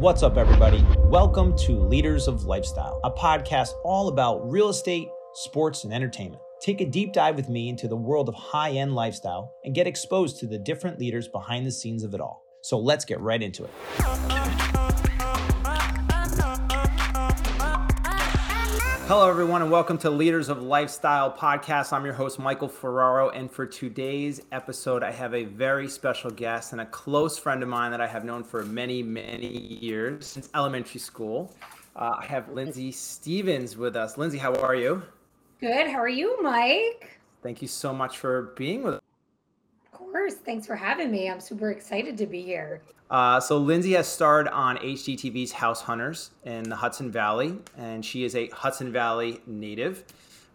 What's up, everybody? Welcome to Leaders of Lifestyle, a podcast all about real estate, sports, and entertainment. Take a deep dive with me into the world of high end lifestyle and get exposed to the different leaders behind the scenes of it all. So let's get right into it. Hello, everyone, and welcome to Leaders of Lifestyle podcast. I'm your host, Michael Ferraro, and for today's episode, I have a very special guest and a close friend of mine that I have known for many, many years since elementary school. Uh, I have Lindsay Stevens with us. Lindsay, how are you? Good. How are you, Mike? Thank you so much for being with course. Thanks for having me. I'm super excited to be here. Uh, so Lindsay has starred on HGTV's House Hunters in the Hudson Valley, and she is a Hudson Valley native.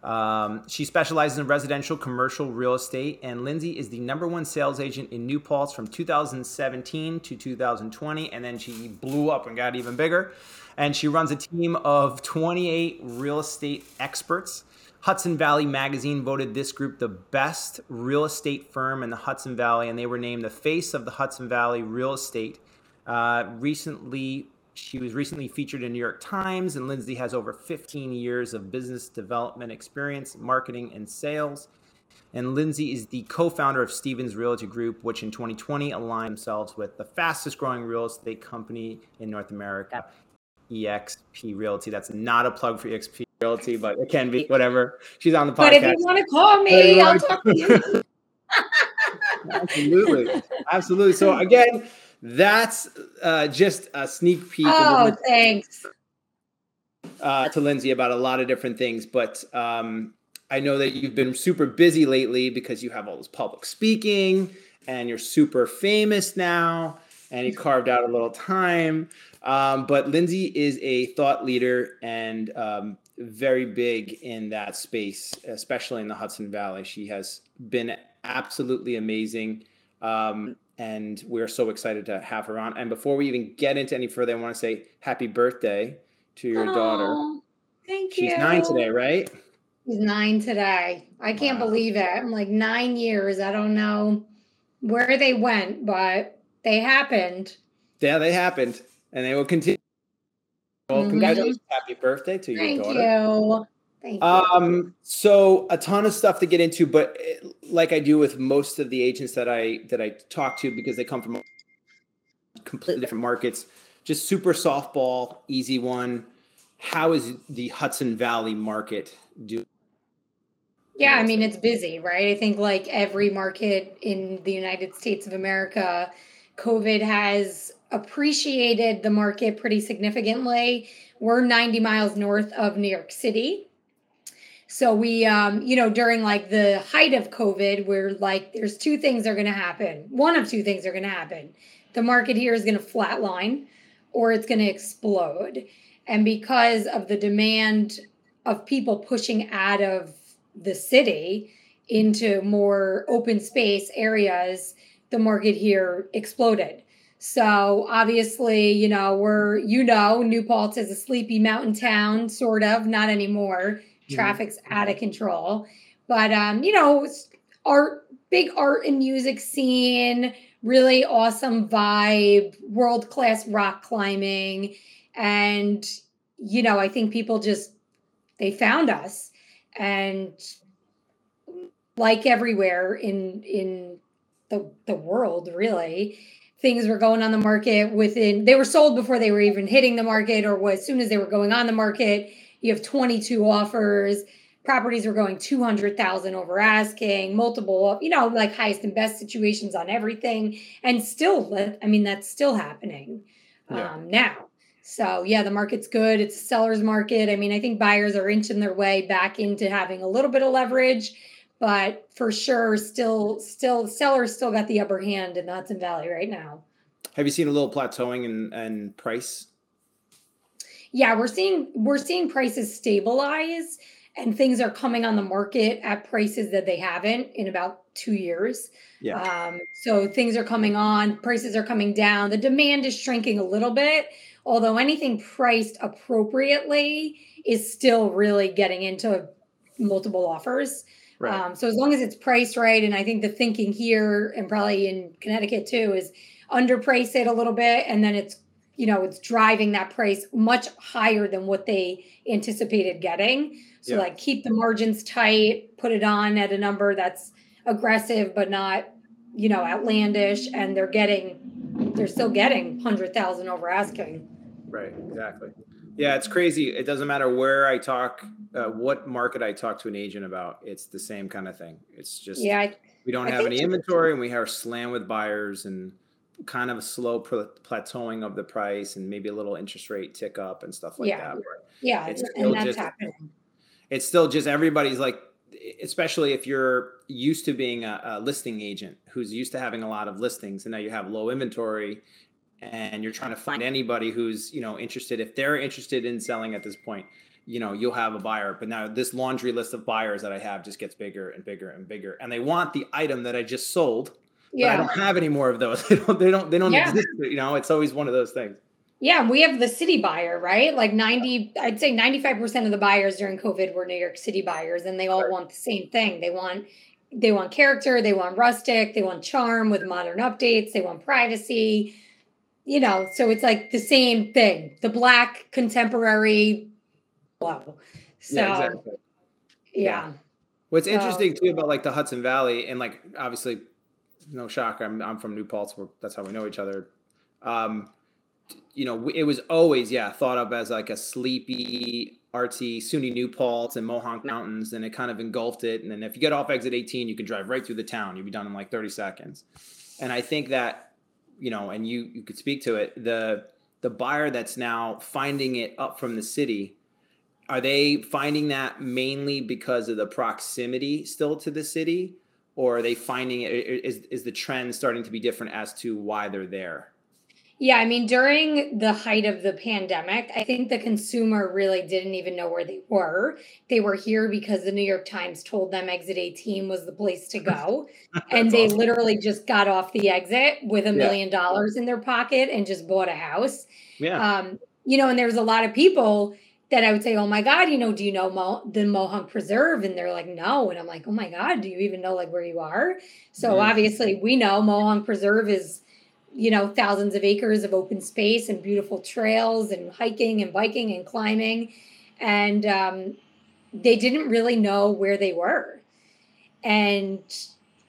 Um, she specializes in residential commercial real estate, and Lindsay is the number one sales agent in New Paltz from 2017 to 2020, and then she blew up and got even bigger. And she runs a team of 28 real estate experts. Hudson Valley Magazine voted this group the best real estate firm in the Hudson Valley, and they were named the face of the Hudson Valley real estate. Uh, recently, she was recently featured in New York Times, and Lindsay has over 15 years of business development experience, marketing, and sales. And Lindsay is the co founder of Stevens Realty Group, which in 2020 aligned themselves with the fastest growing real estate company in North America, EXP Realty. That's not a plug for EXP Realty, but it can be whatever. She's on the podcast. But if you want to call me, I'll talk to you. absolutely, absolutely. So again, that's uh, just a sneak peek. Oh, thanks. Uh, to Lindsay about a lot of different things, but um, I know that you've been super busy lately because you have all this public speaking and you're super famous now, and you carved out a little time. Um, but Lindsay is a thought leader and um, very big in that space, especially in the Hudson Valley. She has been absolutely amazing. Um, and we're so excited to have her on. And before we even get into any further, I want to say happy birthday to your oh, daughter. Thank She's you. She's nine today, right? She's nine today. I can't wow. believe it. I'm like nine years. I don't know where they went, but they happened. Yeah, they happened. And they will continue well, mm-hmm. congratulations! Happy birthday to Thank your daughter. You. Thank you. Um, so a ton of stuff to get into, but eh, like I do with most of the agents that I that I talk to, because they come from completely different markets. Just super softball, easy one. How is the Hudson Valley market doing? Yeah, I mean it's busy, right? I think like every market in the United States of America, COVID has appreciated the market pretty significantly. We're 90 miles north of New York City. So we, um, you know, during like the height of COVID, we're like, there's two things are going to happen. One of two things are going to happen. The market here is going to flatline or it's going to explode. And because of the demand of people pushing out of the city into more open space areas, the market here exploded. So obviously, you know, we're you know, New Paltz is a sleepy mountain town, sort of, not anymore. Mm-hmm. Traffic's mm-hmm. out of control. But um, you know, art big art and music scene, really awesome vibe, world-class rock climbing. And, you know, I think people just they found us. And like everywhere in in the the world, really things were going on the market within they were sold before they were even hitting the market or as soon as they were going on the market. You have 22 offers. Properties were going 200,000 over asking multiple you know like highest and best situations on everything and still i mean that's still happening yeah. um, now. So yeah the market's good. It's a seller's market. I mean i think buyers are inching their way back into having a little bit of leverage but for sure, still, still, sellers still got the upper hand in the Hudson Valley right now. Have you seen a little plateauing in, in price? Yeah, we're seeing we're seeing prices stabilize, and things are coming on the market at prices that they haven't in about two years. Yeah. Um, so things are coming on, prices are coming down. The demand is shrinking a little bit, although anything priced appropriately is still really getting into multiple offers. Right. Um, so as long as it's priced right, and I think the thinking here and probably in Connecticut too is underprice it a little bit, and then it's you know, it's driving that price much higher than what they anticipated getting. So yeah. like keep the margins tight, put it on at a number that's aggressive but not, you know, outlandish and they're getting they're still getting 100,000 over asking. Right, exactly. Yeah, it's crazy. It doesn't matter where I talk, uh, what market I talk to an agent about. It's the same kind of thing. It's just yeah, I, we don't I have any inventory, and we are slammed with buyers, and kind of a slow plateauing of the price, and maybe a little interest rate tick up and stuff like yeah. that. Yeah, it's and that's just, happening. It's still just everybody's like, especially if you're used to being a, a listing agent who's used to having a lot of listings, and now you have low inventory and you're trying to find anybody who's you know interested if they're interested in selling at this point you know you'll have a buyer but now this laundry list of buyers that i have just gets bigger and bigger and bigger and they want the item that i just sold yeah i don't have any more of those they don't they don't they don't yeah. exist you know it's always one of those things yeah we have the city buyer right like 90 i'd say 95% of the buyers during covid were new york city buyers and they all right. want the same thing they want they want character they want rustic they want charm with modern updates they want privacy you know, so it's like the same thing. The black contemporary So yeah, exactly. yeah. yeah. What's interesting too about like the Hudson Valley and like obviously no shock, I'm I'm from New Paltz, that's how we know each other. Um, you know, it was always yeah thought of as like a sleepy, artsy SUNY New Paltz and Mohonk Mountains, and it kind of engulfed it. And then if you get off exit 18, you can drive right through the town. You'll be done in like 30 seconds. And I think that you know, and you you could speak to it. The the buyer that's now finding it up from the city, are they finding that mainly because of the proximity still to the city, or are they finding it? Is is the trend starting to be different as to why they're there? Yeah, I mean, during the height of the pandemic, I think the consumer really didn't even know where they were. They were here because the New York Times told them exit 18 was the place to go. and they awesome. literally just got off the exit with a million dollars in their pocket and just bought a house. Yeah. Um, you know, and there's a lot of people that I would say, "Oh my God, you know, do you know Mo- the Mohonk Preserve?" And they're like, "No," and I'm like, "Oh my God, do you even know like where you are?" So mm-hmm. obviously, we know Mohonk Preserve is you know, thousands of acres of open space and beautiful trails and hiking and biking and climbing. And um, they didn't really know where they were. And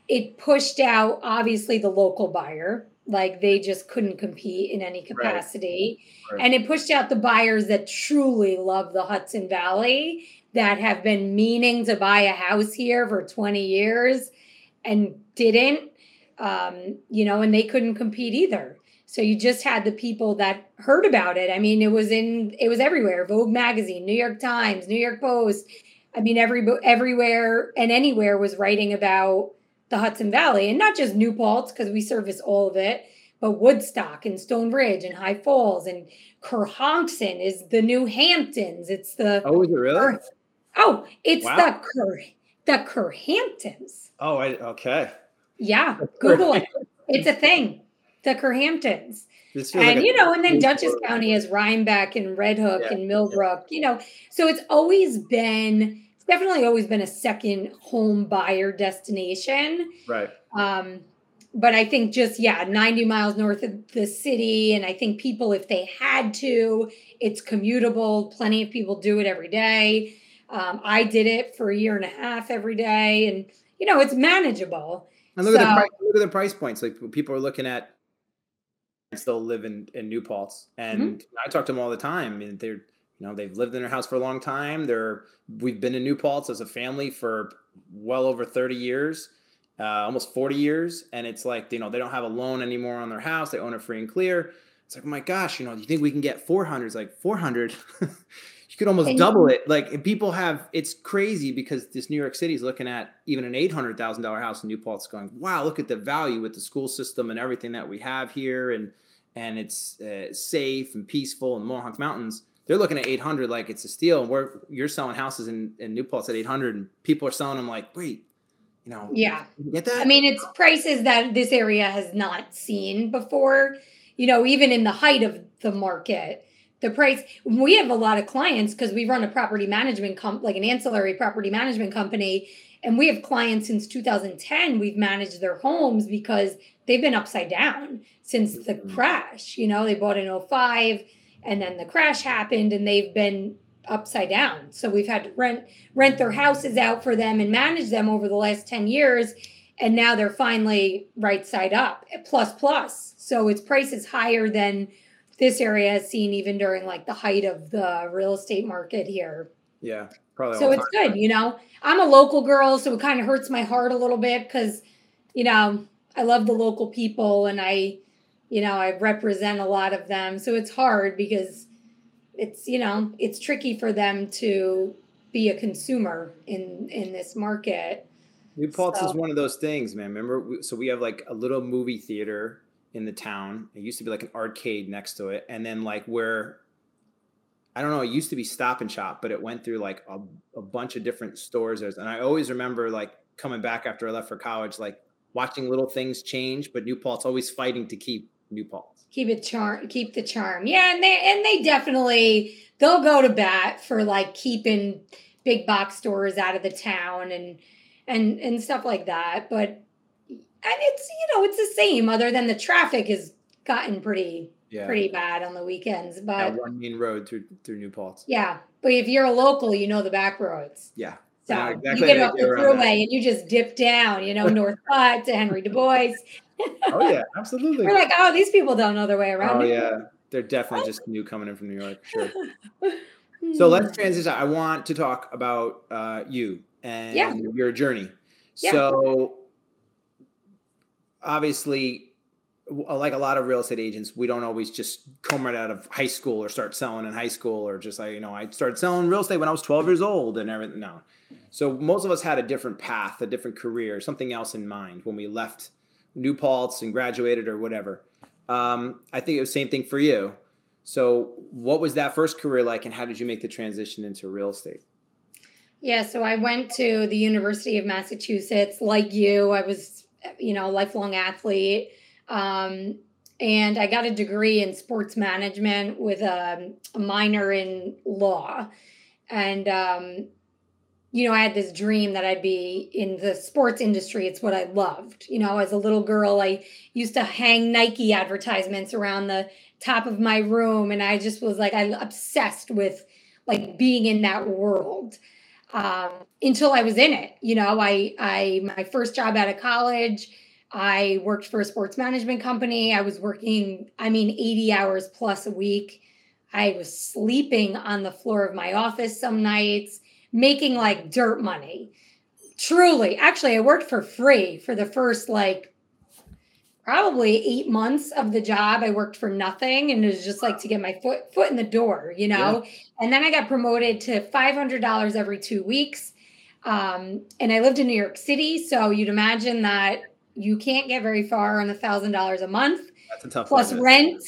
it pushed out, obviously, the local buyer. Like they just couldn't compete in any capacity. Right. Right. And it pushed out the buyers that truly love the Hudson Valley, that have been meaning to buy a house here for 20 years and didn't um, you know, and they couldn't compete either. So you just had the people that heard about it. I mean, it was in it was everywhere. Vogue magazine, New York Times, New York Post. I mean, every everywhere and anywhere was writing about the Hudson Valley, and not just New Paltz because we service all of it, but Woodstock and Stone Ridge and High Falls and Kerhonkson is the New Hamptons. It's the oh, is it really? Oh, it's wow. the Ker the Kerhamptons. Oh, I, okay. Yeah, Google it. It's a thing. The Kerhamptons. And like you know, and then Dutchess County has Rhinebeck and Red Hook yeah. and Millbrook, you know. So it's always been definitely always been a second home buyer destination. Right. Um, but I think just yeah, 90 miles north of the city. And I think people, if they had to, it's commutable. Plenty of people do it every day. Um, I did it for a year and a half every day, and you know, it's manageable. And look so, at the price, look at the price points. Like people are looking at still live in, in New Paltz. And mm-hmm. I talk to them all the time. and mean, they're you know, they've lived in their house for a long time. They're we've been in New Paltz as a family for well over 30 years, uh, almost 40 years. And it's like, you know, they don't have a loan anymore on their house. They own it free and clear. It's like, oh my gosh, you know, do you think we can get 400? It's like 400. you could almost double it. Like people have, it's crazy because this New York City is looking at even an eight hundred thousand dollar house in New Paltz, going, wow, look at the value with the school system and everything that we have here, and and it's uh, safe and peaceful in the Mohonk Mountains. They're looking at eight hundred like it's a steal, and we're you're selling houses in in New Paltz at eight hundred, and people are selling them like, wait, you know, yeah, get that? I mean, it's prices that this area has not seen before. You know, even in the height of the market the price we have a lot of clients because we run a property management comp like an ancillary property management company and we have clients since 2010 we've managed their homes because they've been upside down since the mm-hmm. crash. You know, they bought in 05 and then the crash happened and they've been upside down. So we've had to rent rent their houses out for them and manage them over the last 10 years and now they're finally right side up eh, plus plus. So its price is higher than this area has seen even during like the height of the real estate market here. Yeah, probably. So it's good, you know. I'm a local girl, so it kind of hurts my heart a little bit because, you know, I love the local people and I, you know, I represent a lot of them. So it's hard because it's, you know, it's tricky for them to be a consumer in in this market. New Paltz so. is one of those things, man. Remember, so we have like a little movie theater in the town. It used to be like an arcade next to it, and then like where I don't know, it used to be Stop and Shop, but it went through like a, a bunch of different stores. And I always remember like coming back after I left for college, like watching little things change, but New Paltz always fighting to keep New Paltz. Keep it charm, keep the charm. Yeah, and they and they definitely they'll go to bat for like keeping big box stores out of the town and and and stuff like that. But and it's you know it's the same other than the traffic has gotten pretty yeah. pretty bad on the weekends but that one main road through through new paltz yeah but if you're a local you know the back roads yeah so exactly you get off the thruway and you just dip down you know north Putt to henry du bois. Oh yeah absolutely. We're like oh these people don't know their way around oh yeah. They're definitely just new coming in from new york sure. So let's transition. I want to talk about uh, you and yeah. your journey. Yeah. so obviously like a lot of real estate agents, we don't always just come right out of high school or start selling in high school or just like, you know, I started selling real estate when I was 12 years old and everything. No. So most of us had a different path, a different career, something else in mind when we left New Paltz and graduated or whatever. Um, I think it was the same thing for you. So what was that first career like and how did you make the transition into real estate? Yeah, so I went to the University of Massachusetts like you. I was you know, lifelong athlete. Um, and I got a degree in sports management with a, a minor in law. And, um, you know, I had this dream that I'd be in the sports industry. It's what I loved. You know, as a little girl, I used to hang Nike advertisements around the top of my room. And I just was like, I'm obsessed with like being in that world um, until I was in it. You know, I I my first job out of college, I worked for a sports management company. I was working, I mean, 80 hours plus a week. I was sleeping on the floor of my office some nights, making like dirt money. Truly, actually, I worked for free for the first like probably eight months of the job i worked for nothing and it was just like to get my foot foot in the door you know yeah. and then i got promoted to $500 every two weeks um, and i lived in new york city so you'd imagine that you can't get very far on a thousand dollars a month That's a tough plus rent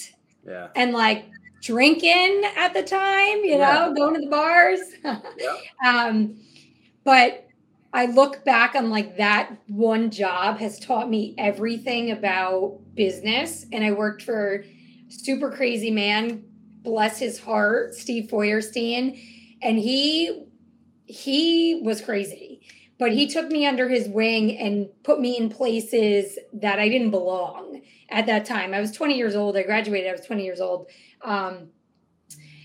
yeah and like drinking at the time you know yeah. going to the bars yeah. um, but I look back on like that one job has taught me everything about business. And I worked for super crazy man, bless his heart, Steve Feuerstein. And he he was crazy. But he took me under his wing and put me in places that I didn't belong at that time. I was 20 years old. I graduated, I was 20 years old. Um,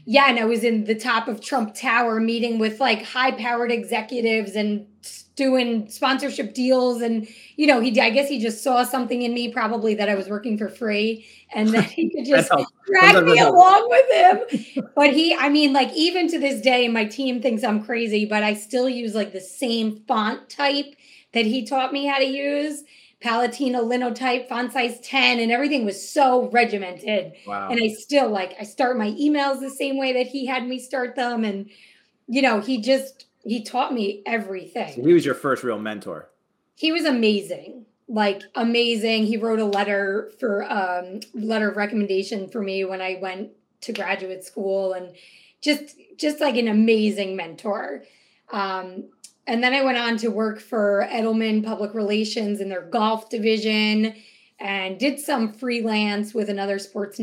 yeah, and I was in the top of Trump Tower meeting with like high powered executives and doing sponsorship deals and you know he i guess he just saw something in me probably that i was working for free and that he could just drag me along with him but he i mean like even to this day my team thinks i'm crazy but i still use like the same font type that he taught me how to use Palatino linotype font size 10 and everything was so regimented wow. and i still like i start my emails the same way that he had me start them and you know he just he taught me everything. So he was your first real mentor. He was amazing. Like amazing. He wrote a letter for um letter of recommendation for me when I went to graduate school and just just like an amazing mentor. Um and then I went on to work for Edelman Public Relations in their golf division and did some freelance with another sports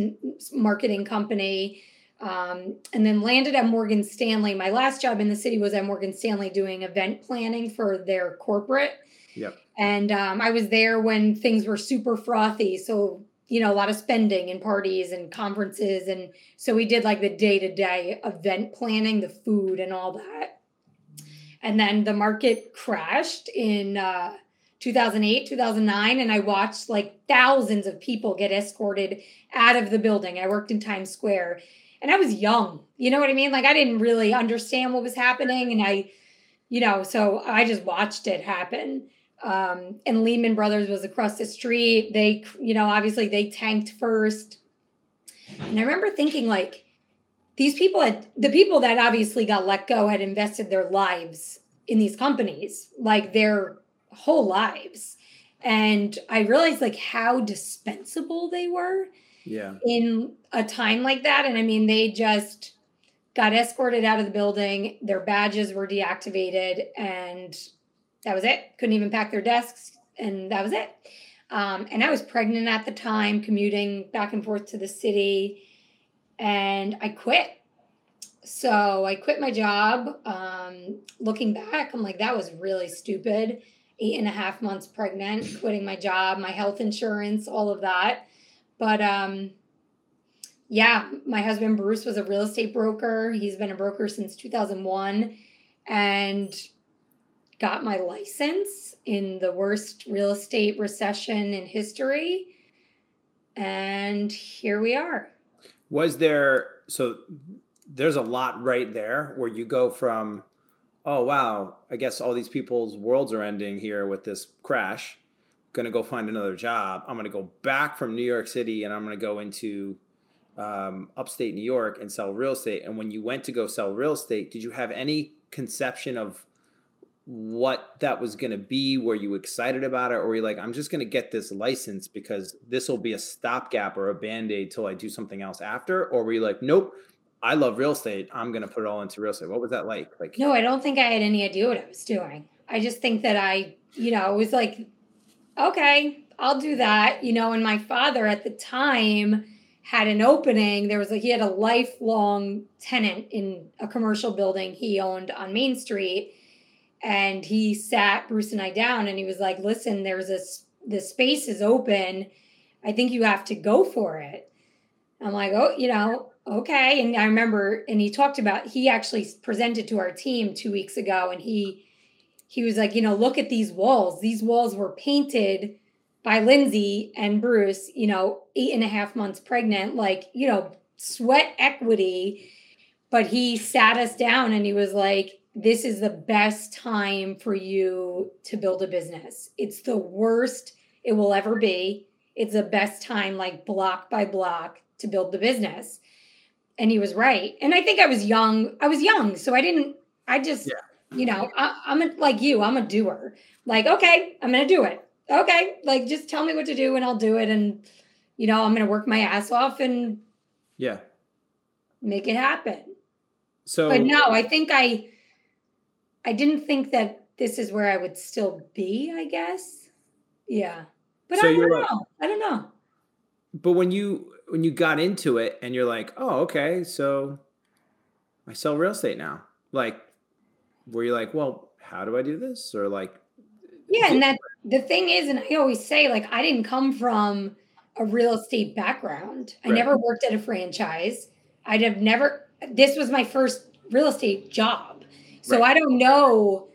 marketing company um, and then landed at Morgan Stanley. My last job in the city was at Morgan Stanley doing event planning for their corporate. Yep. And um, I was there when things were super frothy. So you know, a lot of spending and parties and conferences. And so we did like the day to day event planning, the food and all that. And then the market crashed in uh, 2008, 2009. And I watched like thousands of people get escorted out of the building. I worked in Times Square and I was young. You know what I mean? Like I didn't really understand what was happening. And I, you know, so I just watched it happen um, and Lehman Brothers was across the street. They, you know, obviously they tanked first. And I remember thinking, like, these people had the people that obviously got let go had invested their lives in these companies, like their whole lives. And I realized like how dispensable they were yeah in a time like that. And I mean, they just got escorted out of the building, their badges were deactivated, and that was it. Couldn't even pack their desks, and that was it. Um, and I was pregnant at the time, commuting back and forth to the city, and I quit. So I quit my job. Um, looking back, I'm like, that was really stupid. Eight and a half months pregnant, quitting my job, my health insurance, all of that. But um, yeah, my husband Bruce was a real estate broker. He's been a broker since 2001. And got my license in the worst real estate recession in history. And here we are. Was there, so there's a lot right there where you go from, oh, wow, I guess all these people's worlds are ending here with this crash. Going to go find another job. I'm going to go back from New York City and I'm going to go into um, upstate New York and sell real estate. And when you went to go sell real estate, did you have any conception of what that was going to be were you excited about it or were you like i'm just going to get this license because this will be a stopgap or a band-aid till i do something else after or were you like nope i love real estate i'm going to put it all into real estate. What was that like? Like no i don't think i had any idea what i was doing. I just think that i you know was like okay i'll do that you know and my father at the time had an opening there was like he had a lifelong tenant in a commercial building he owned on main street and he sat Bruce and I down and he was like, "Listen, there's this the space is open. I think you have to go for it." I'm like, "Oh, you know, okay." And I remember and he talked about he actually presented to our team 2 weeks ago and he he was like, "You know, look at these walls. These walls were painted by Lindsay and Bruce, you know, eight and a half months pregnant, like, you know, sweat equity. But he sat us down and he was like, this is the best time for you to build a business. It's the worst it will ever be. It's the best time, like block by block, to build the business. And he was right. And I think I was young. I was young. So I didn't, I just, yeah. you know, I, I'm a, like you, I'm a doer. Like, okay, I'm going to do it. Okay. Like, just tell me what to do and I'll do it. And, you know, I'm going to work my ass off and, yeah, make it happen. So, but no, I think I, I didn't think that this is where I would still be, I guess. Yeah. But so I don't know. Like, I don't know. But when you when you got into it and you're like, "Oh, okay, so I sell real estate now." Like were you like, "Well, how do I do this?" Or like Yeah, and that the thing is and I always say like I didn't come from a real estate background. I right. never worked at a franchise. I'd have never this was my first real estate job. So right. I don't know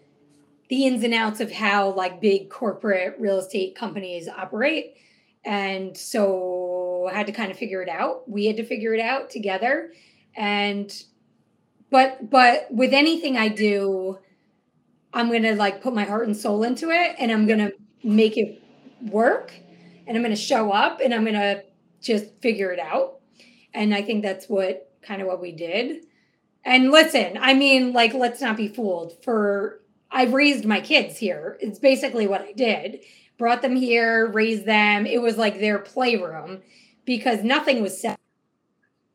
the ins and outs of how like big corporate real estate companies operate. And so I had to kind of figure it out. We had to figure it out together. And but but with anything I do, I'm gonna like put my heart and soul into it and I'm gonna make it work and I'm gonna show up and I'm gonna just figure it out. And I think that's what kind of what we did. And listen, I mean, like, let's not be fooled. For I've raised my kids here. It's basically what I did. Brought them here, raised them. It was like their playroom because nothing was set.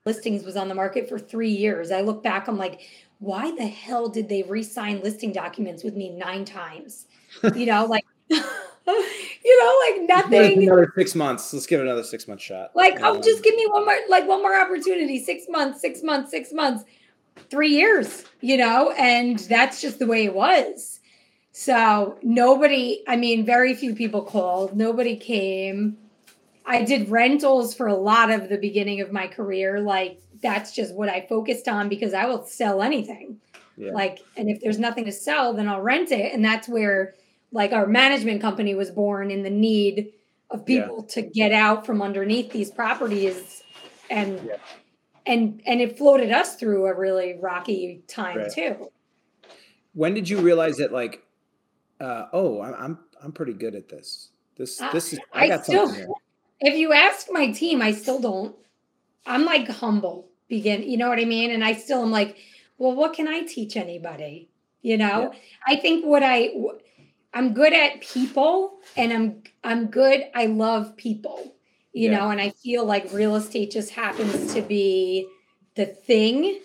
Listings was on the market for three years. I look back, I'm like, why the hell did they re-sign listing documents with me nine times? You know, like you know, like nothing. Another six months. Let's give it another six month shot. Like, um, oh, just give me one more, like one more opportunity. Six months, six months, six months three years, you know, and that's just the way it was. So nobody, I mean, very few people called, nobody came. I did rentals for a lot of the beginning of my career. Like that's just what I focused on because I will sell anything. Yeah. Like, and if there's nothing to sell, then I'll rent it. And that's where like our management company was born in the need of people yeah. to get out from underneath these properties and yeah. And and it floated us through a really rocky time right. too. When did you realize that like uh, oh, I'm I'm pretty good at this. This uh, this is I, I got still, something. If you ask my team, I still don't. I'm like humble. Begin, you know what I mean? And I still am like, well, what can I teach anybody? You know, yeah. I think what I I'm good at people, and I'm I'm good. I love people. You yeah. know, and I feel like real estate just happens to be the thing,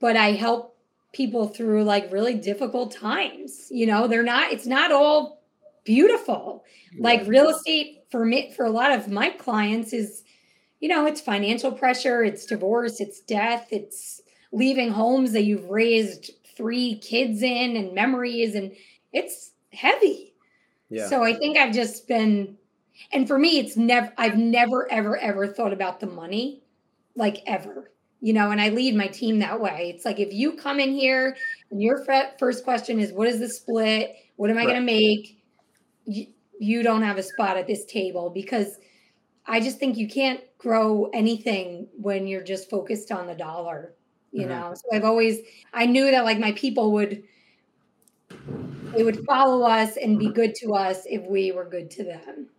but I help people through like really difficult times. You know, they're not, it's not all beautiful. Like real estate for me, for a lot of my clients is, you know, it's financial pressure, it's divorce, it's death, it's leaving homes that you've raised three kids in and memories, and it's heavy. Yeah. So I think I've just been, and for me, it's never, I've never, ever, ever thought about the money, like ever you know, and I lead my team that way. It's like if you come in here and your first question is, what is the split? What am I right. going to make? You, you don't have a spot at this table because I just think you can't grow anything when you're just focused on the dollar, you mm-hmm. know? So I've always, I knew that like my people would, they would follow us and be good to us if we were good to them.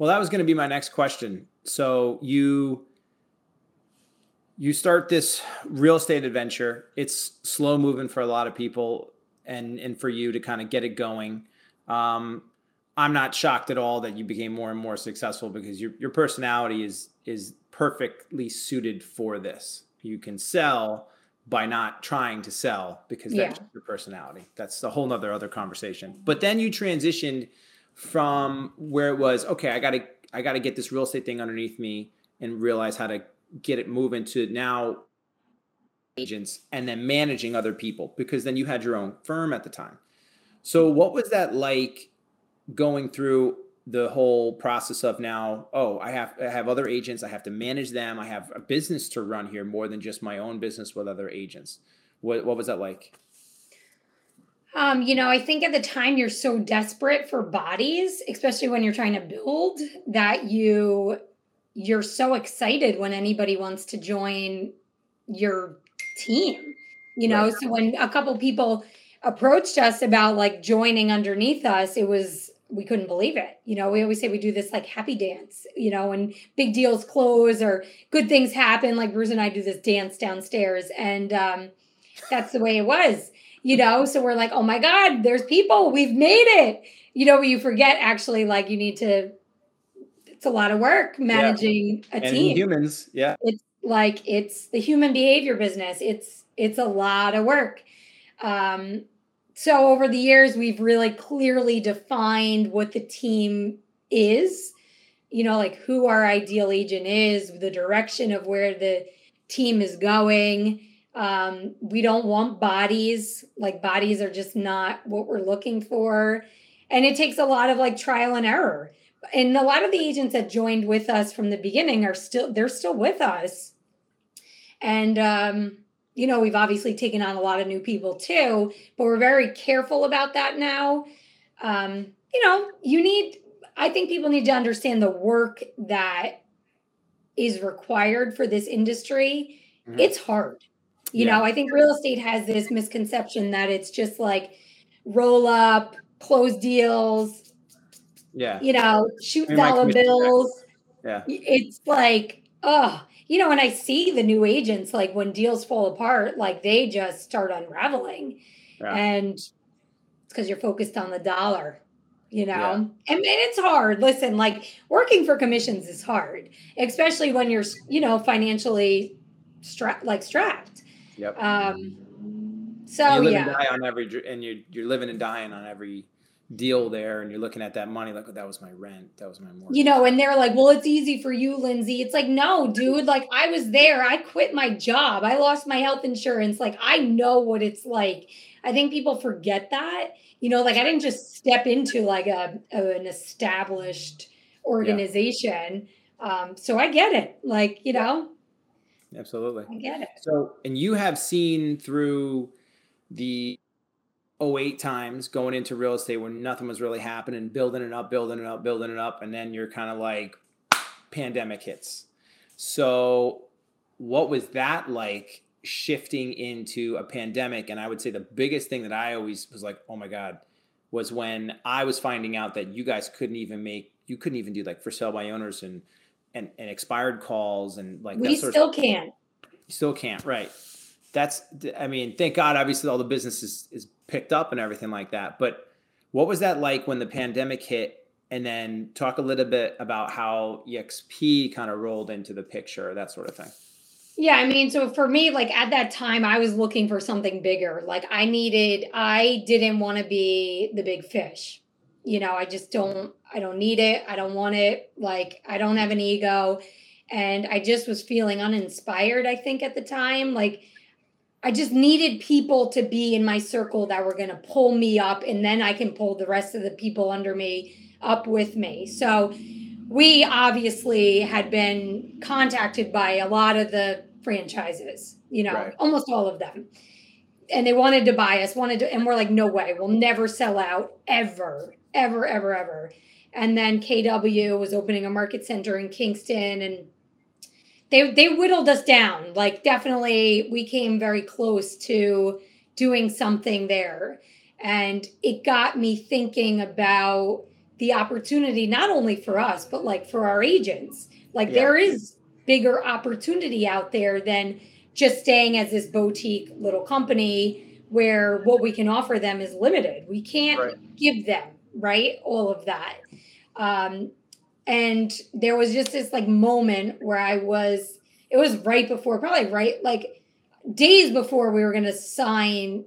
Well, that was going to be my next question. So you, you start this real estate adventure. It's slow moving for a lot of people, and and for you to kind of get it going. Um, I'm not shocked at all that you became more and more successful because your your personality is is perfectly suited for this. You can sell by not trying to sell because that's yeah. your personality. That's a whole nother other conversation. But then you transitioned from where it was, okay, I gotta I gotta get this real estate thing underneath me and realize how to get it moving to now agents and then managing other people because then you had your own firm at the time. So what was that like going through the whole process of now, oh, I have I have other agents, I have to manage them, I have a business to run here more than just my own business with other agents. What what was that like? Um, you know, I think at the time you're so desperate for bodies, especially when you're trying to build, that you you're so excited when anybody wants to join your team you know? Right. so when a couple people approached us about like joining underneath us it was we couldn't believe it. You know we always say we do this like happy dance you know when big deals close or good things happen like bruce and i do this dance downstairs. And um that's the way it was you know so we're like oh my god there's people we've made it you know you forget actually like you need to it's a lot of work managing yeah. a and team. Humans, yeah. It's like it's the human behavior business. It's it's a lot of work. Um, so over the years, we've really clearly defined what the team is. You know, like who our ideal agent is, the direction of where the team is going. Um, we don't want bodies. Like bodies are just not what we're looking for. And it takes a lot of like trial and error and a lot of the agents that joined with us from the beginning are still they're still with us and um, you know we've obviously taken on a lot of new people too but we're very careful about that now um, you know you need i think people need to understand the work that is required for this industry mm-hmm. it's hard you yeah. know i think real estate has this misconception that it's just like roll up close deals yeah. You know, shoot dollar bills. Yeah. It's like, oh, you know, when I see the new agents, like when deals fall apart, like they just start unraveling. Yeah. And it's because you're focused on the dollar, you know? Yeah. And, and it's hard. Listen, like working for commissions is hard, especially when you're, you know, financially strapped, like strapped. Yep. Um, so you yeah. And die on every, and you're you're living and dying on every deal there and you're looking at that money like oh, that was my rent that was my mortgage. You know and they're like well it's easy for you lindsay. It's like no dude like i was there. I quit my job. I lost my health insurance. Like i know what it's like. I think people forget that. You know like i didn't just step into like a, a an established organization. Um, so I get it. Like, you know, absolutely. I get it. So, and you have seen through the 08 times going into real estate when nothing was really happening, building it up, building it up, building it up, and then you're kind of like pandemic hits. So, what was that like shifting into a pandemic? And I would say the biggest thing that I always was like, oh my God, was when I was finding out that you guys couldn't even make, you couldn't even do like for sale by owners and, and, and expired calls and like we still can't. You still can't, right? That's, I mean, thank God, obviously all the business is, is picked up and everything like that. But what was that like when the pandemic hit? And then talk a little bit about how EXP kind of rolled into the picture, that sort of thing. Yeah, I mean, so for me, like at that time, I was looking for something bigger. Like I needed, I didn't want to be the big fish. You know, I just don't, I don't need it. I don't want it. Like I don't have an ego. And I just was feeling uninspired, I think, at the time. Like I just needed people to be in my circle that were going to pull me up, and then I can pull the rest of the people under me up with me. So we obviously had been contacted by a lot of the franchises, you know, right. almost all of them. And they wanted to buy us, wanted to, and we're like, no way, we'll never sell out ever, ever, ever, ever. And then KW was opening a market center in Kingston and they they whittled us down. Like definitely we came very close to doing something there. And it got me thinking about the opportunity not only for us, but like for our agents. Like yeah. there is bigger opportunity out there than just staying as this boutique little company where what we can offer them is limited. We can't right. give them, right? All of that. Um, and there was just this like moment where I was, it was right before, probably right, like days before we were going to sign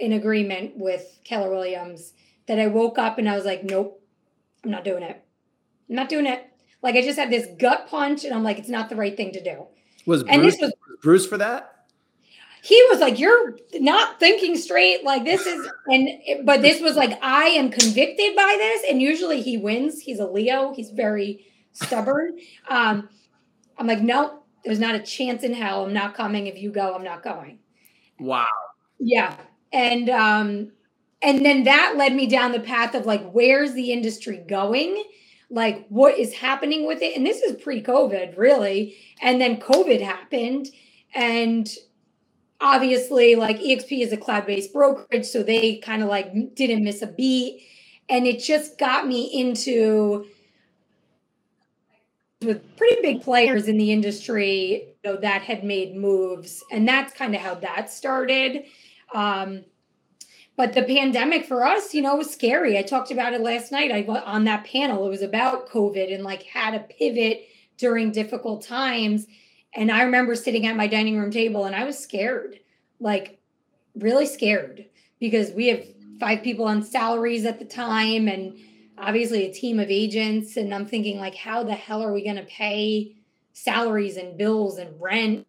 an agreement with Keller Williams that I woke up and I was like, nope, I'm not doing it. I'm not doing it. Like I just had this gut punch, and I'm like, it's not the right thing to do. Was and Bruce, this was Bruce for that? He was like, "You're not thinking straight. Like this is," and but this was like, "I am convicted by this." And usually he wins. He's a Leo. He's very stubborn. Um, I'm like, no, there's not a chance in hell. I'm not coming. If you go, I'm not going. Wow. Yeah, and um, and then that led me down the path of like, where's the industry going? like what is happening with it and this is pre-covid really and then covid happened and obviously like exp is a cloud-based brokerage so they kind of like didn't miss a beat and it just got me into with pretty big players in the industry you know, that had made moves and that's kind of how that started um, but the pandemic for us, you know, was scary. I talked about it last night. I on that panel. It was about COVID and like how to pivot during difficult times. And I remember sitting at my dining room table and I was scared, like really scared, because we have five people on salaries at the time and obviously a team of agents. And I'm thinking, like, how the hell are we going to pay salaries and bills and rent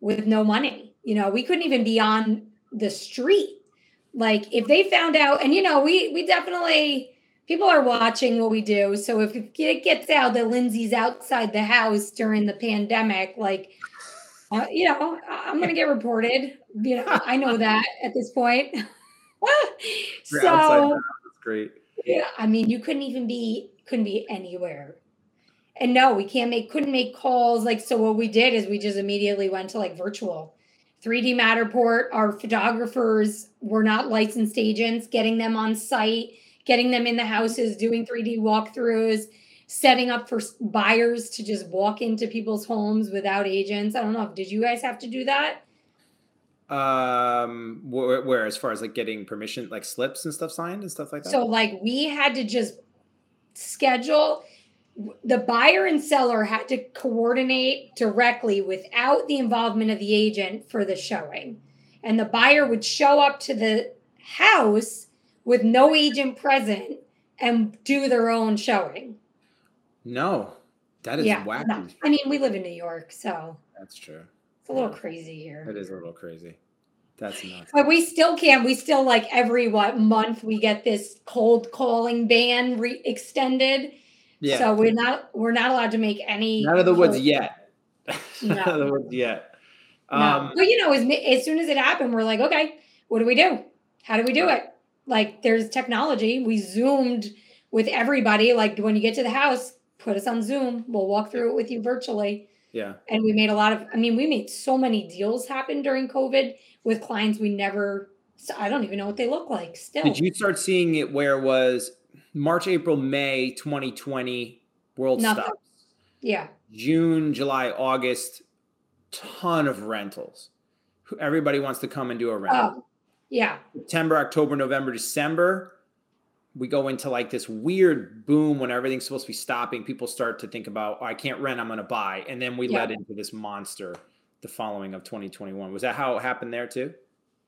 with no money? You know, we couldn't even be on the street like if they found out and you know we we definitely people are watching what we do so if it gets out that lindsay's outside the house during the pandemic like uh, you know i'm gonna get reported you know i know that at this point. So great. Yeah i mean you couldn't even be couldn't be anywhere. And no we can't make couldn't make calls like so what we did is we just immediately went to like virtual. 3D Matterport, our photographers were not licensed agents, getting them on site, getting them in the houses, doing 3D walkthroughs, setting up for buyers to just walk into people's homes without agents. I don't know. If did you guys have to do that? Um, where, where as far as like getting permission, like slips and stuff signed and stuff like that? So, like, we had to just schedule the buyer and seller had to coordinate directly without the involvement of the agent for the showing. And the buyer would show up to the house with no agent present and do their own showing. No, that is yeah, wacky. No. I mean, we live in New York, so that's true. It's a little yeah. crazy here. It is a little crazy. That's nuts. But we still can't. We still like every what month we get this cold calling ban re- extended Yeah. So we're not we're not allowed to make any. None of the woods yet. No. None of the woods yet. Um, no. But you know, as, as soon as it happened, we're like, okay, what do we do? How do we do it? Like, there's technology. We zoomed with everybody. Like, when you get to the house, put us on Zoom. We'll walk through it with you virtually. Yeah. And we made a lot of, I mean, we made so many deals happen during COVID with clients we never, I don't even know what they look like still. Did you start seeing it where it was March, April, May 2020 world Nothing. stops? Yeah. June, July, August, ton of rentals. Everybody wants to come and do a rental. Oh, yeah. September, October, November, December, we go into like this weird boom when everything's supposed to be stopping. People start to think about, oh, I can't rent, I'm going to buy. And then we yeah. led into this monster the following of 2021. Was that how it happened there too?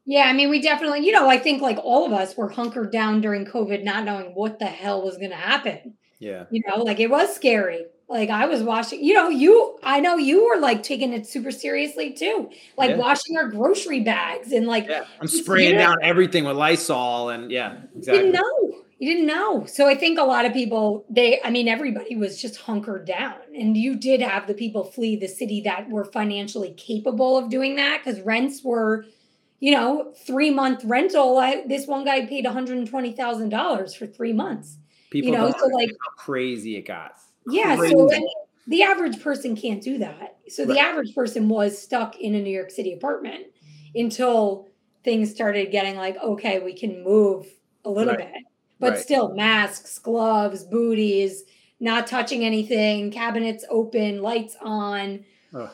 Yeah, I mean, we definitely, you know, I think like all of us were hunkered down during COVID, not knowing what the hell was going to happen. Yeah. You know, like it was scary. Like I was washing, you know, you, I know you were like taking it super seriously too, like yeah. washing our grocery bags and like, yeah. I'm spraying down everything with Lysol and yeah, exactly. You didn't know. You didn't know. So I think a lot of people, they, I mean, everybody was just hunkered down. And you did have the people flee the city that were financially capable of doing that because rents were, you know, three month rental. I, this one guy paid $120,000 for three months. People you know, so like how crazy it got. Yeah. Crazy. So I mean, the average person can't do that. So right. the average person was stuck in a New York City apartment until things started getting like, okay, we can move a little right. bit. But right. still, masks, gloves, booties, not touching anything, cabinets open, lights on. Ugh.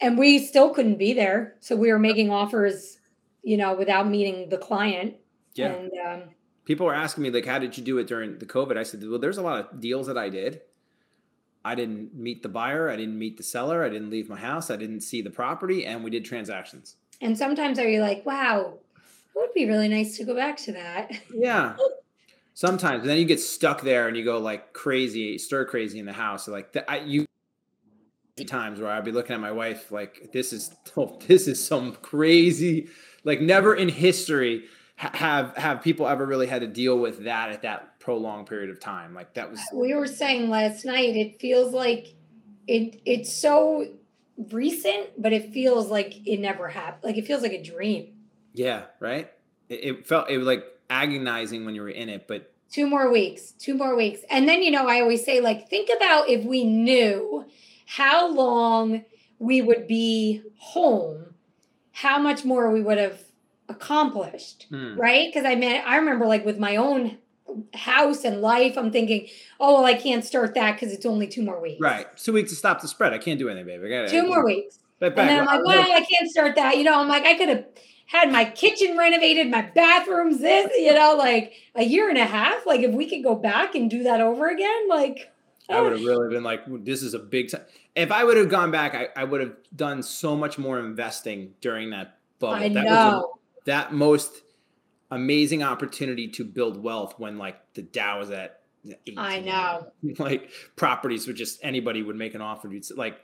And we still couldn't be there. So we were making offers, you know, without meeting the client. Yeah. And um, people were asking me, like, how did you do it during the COVID? I said, well, there's a lot of deals that I did. I didn't meet the buyer. I didn't meet the seller. I didn't leave my house. I didn't see the property. And we did transactions. And sometimes are you like, wow, it would be really nice to go back to that. Yeah. Sometimes, and then you get stuck there and you go like crazy, stir crazy in the house. So like that, I, you times where I'd be looking at my wife like this is oh, this is some crazy, like never in history have have people ever really had to deal with that at that prolonged period of time. Like that was. We were saying last night. It feels like it. It's so recent, but it feels like it never happened. Like it feels like a dream. Yeah. Right. It, it felt it was like agonizing when you were in it, but two more weeks, two more weeks. And then, you know, I always say, like, think about if we knew how long we would be home, how much more we would have accomplished, hmm. right? Because I mean, I remember like with my own house and life, I'm thinking, oh, well, I can't start that because it's only two more weeks. Right. Two weeks to stop the spread. I can't do anything, baby. I gotta, two more weeks. and then I'm like, well, I can't start that. You know, I'm like, I could have had my kitchen renovated, my bathrooms, this, you know, like a year and a half. Like if we could go back and do that over again, like I would have ah. really been like, this is a big time. If I would have gone back, I, I would have done so much more investing during that bubble. I that know. was a, that most amazing opportunity to build wealth when like the Dow is at 18. I know. Like properties would just anybody would make an offer. You'd like,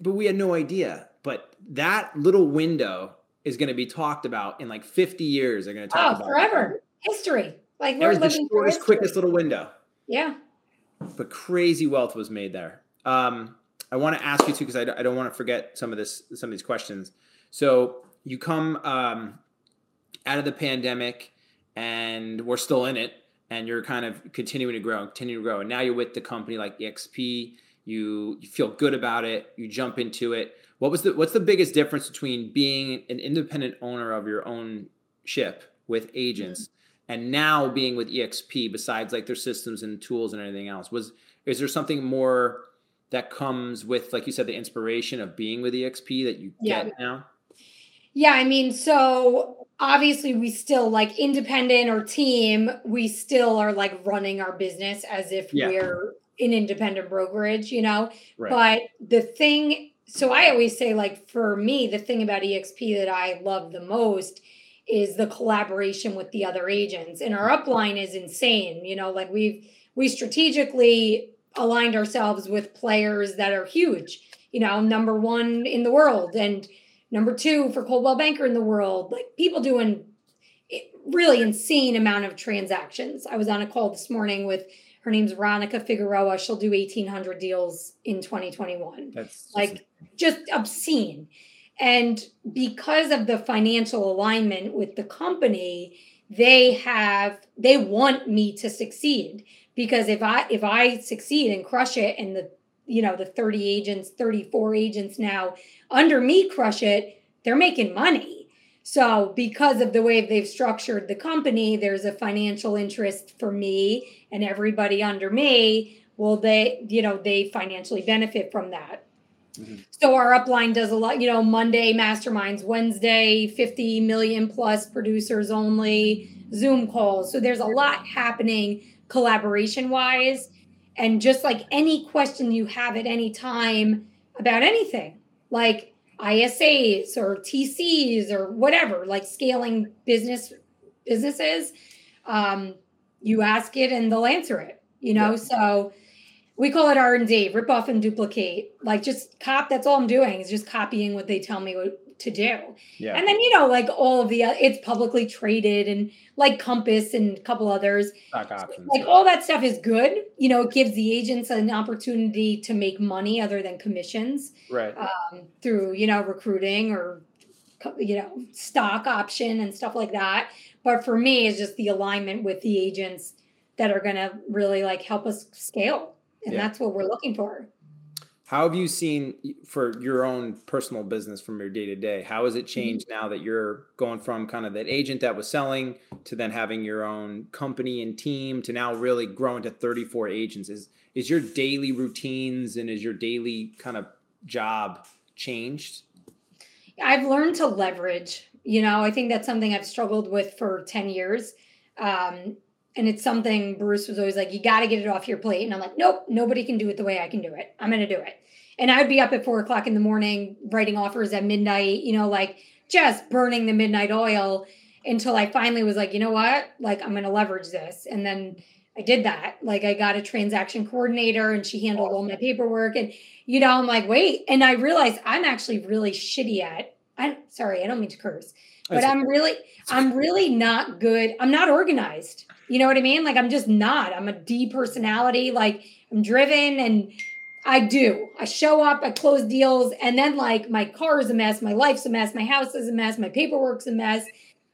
but we had no idea. But that little window is going to be talked about in like 50 years. They're going to talk oh, about forever it. history. Like we're living the shortest, quickest little window. Yeah. But crazy wealth was made there. Um, I want to ask you too because I, I don't want to forget some of this, some of these questions. So you come um, out of the pandemic, and we're still in it, and you're kind of continuing to grow, continuing to grow, and now you're with the company like EXP. You you feel good about it. You jump into it what was the what's the biggest difference between being an independent owner of your own ship with agents mm-hmm. and now being with exp besides like their systems and tools and everything else was is there something more that comes with like you said the inspiration of being with exp that you yeah. get now yeah i mean so obviously we still like independent or team we still are like running our business as if yeah. we're an independent brokerage you know right. but the thing so I always say, like, for me, the thing about EXP that I love the most is the collaboration with the other agents. And our upline is insane. You know, like we've we strategically aligned ourselves with players that are huge, you know, number one in the world and number two for Coldwell Banker in the world. Like people doing really insane amount of transactions. I was on a call this morning with Her name's Ronica Figueroa. She'll do 1,800 deals in 2021. That's like just obscene. And because of the financial alignment with the company, they have they want me to succeed because if I if I succeed and crush it and the you know the 30 agents, 34 agents now under me crush it, they're making money so, because of the way they've structured the company, there's a financial interest for me and everybody under me. Well, they, you know, they financially benefit from that. Mm-hmm. So, our upline does a lot, you know, Monday masterminds, Wednesday, 50 million plus producers only, Zoom calls. So, there's a lot happening collaboration wise. And just like any question you have at any time about anything, like ISAs or TCs or whatever, like scaling business businesses, um, you ask it and they'll answer it. You know, yeah. so we call it R and D, rip off and duplicate. Like just cop. That's all I'm doing is just copying what they tell me what, to do. Yeah. And then you know, like all of the it's publicly traded and like Compass and a couple others. Options, like all that stuff is good. You know, it gives the agents an opportunity to make money other than commissions. Right. Um, through you know recruiting or you know stock option and stuff like that. But for me, it's just the alignment with the agents that are going to really like help us scale, and yeah. that's what we're looking for. How have you seen for your own personal business from your day to day? How has it mm-hmm. changed now that you're going from kind of that agent that was selling to then having your own company and team to now really growing to 34 agents? Is is your daily routines and is your daily kind of job changed? I've learned to leverage. You know, I think that's something I've struggled with for 10 years. Um, and it's something Bruce was always like, you got to get it off your plate. And I'm like, nope, nobody can do it the way I can do it. I'm going to do it. And I would be up at four o'clock in the morning writing offers at midnight, you know, like just burning the midnight oil until I finally was like, you know what? Like, I'm going to leverage this. And then I did that. Like, I got a transaction coordinator and she handled all my paperwork. And, you know, I'm like, wait. And I realized I'm actually really shitty at, I'm sorry, I don't mean to curse, but I'm really, I'm really not good. I'm not organized. You know what I mean? Like, I'm just not. I'm a D personality. Like, I'm driven and, I do. I show up, I close deals, and then like my car is a mess, my life's a mess, my house is a mess, my paperwork's a mess.